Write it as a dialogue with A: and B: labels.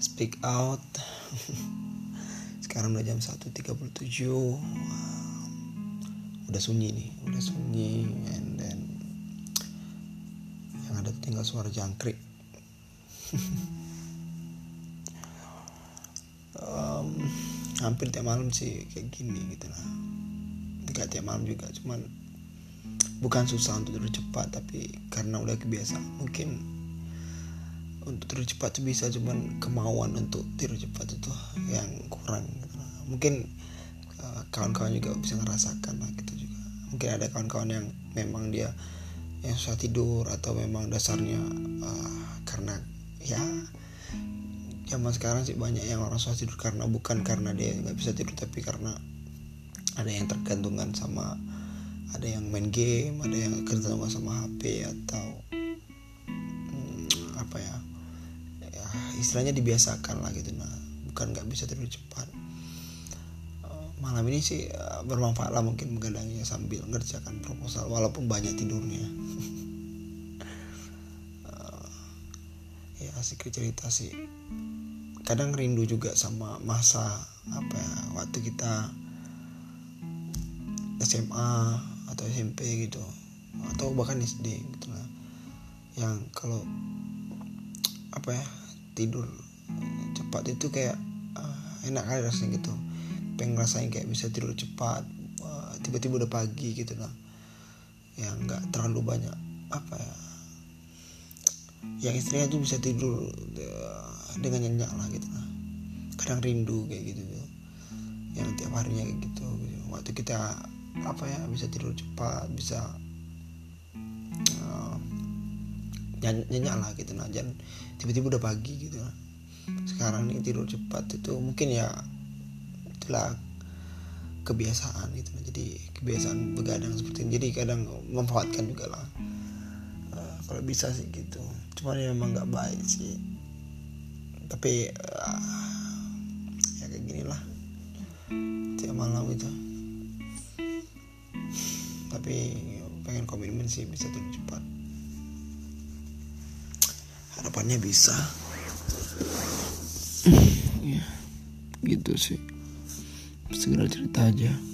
A: speak out. Sekarang udah jam 1.37 udah sunyi nih udah sunyi. And then yang ada tinggal suara jangkrik. Um, hampir tiap malam sih kayak gini gitu lah. Nggak tiap malam juga cuman bukan susah untuk tidur cepat tapi karena udah kebiasaan mungkin untuk tidur cepat tuh bisa cuman kemauan untuk tidur cepat itu yang kurang. Mungkin uh, kawan-kawan juga bisa ngerasakan lah gitu juga. Mungkin ada kawan-kawan yang memang dia yang susah tidur atau memang dasarnya uh, karena ya zaman sekarang sih banyak yang orang susah tidur karena bukan karena dia nggak bisa tidur tapi karena ada yang tergantungan sama ada yang main game ada yang tergantungan sama HP atau istilahnya dibiasakan lah gitu nah bukan nggak bisa tidur cepat. Uh, malam ini sih uh, bermanfaat lah mungkin begadangnya sambil ngerjakan proposal walaupun banyak tidurnya. Uh, ya asik cerita sih. Kadang rindu juga sama masa apa ya waktu kita SMA atau SMP gitu atau bahkan SD gitu lah. Yang kalau apa ya tidur. Cepat itu kayak uh, enak kali rasanya gitu. Pengen ngerasain kayak bisa tidur cepat uh, tiba-tiba udah pagi gitu lah. Yang nggak terlalu banyak apa ya yang istrinya tuh bisa tidur uh, dengan nyenyak lah gitu lah. Kadang rindu kayak gitu tuh yang tiap harinya kayak gitu, gitu. waktu kita apa ya bisa tidur cepat bisa nyenyak lah gitu nah jangan tiba-tiba udah pagi gitu nah. sekarang nih tidur cepat itu mungkin ya itulah kebiasaan gitu nah. jadi kebiasaan begadang seperti ini jadi kadang memanfaatkan juga lah uh, kalau bisa sih gitu cuman ya memang nggak baik sih tapi uh, ya kayak gini lah tiap malam itu tapi pengen komitmen sih bisa tidur cepat harapannya bisa. Ya gitu sih. Segera cerita aja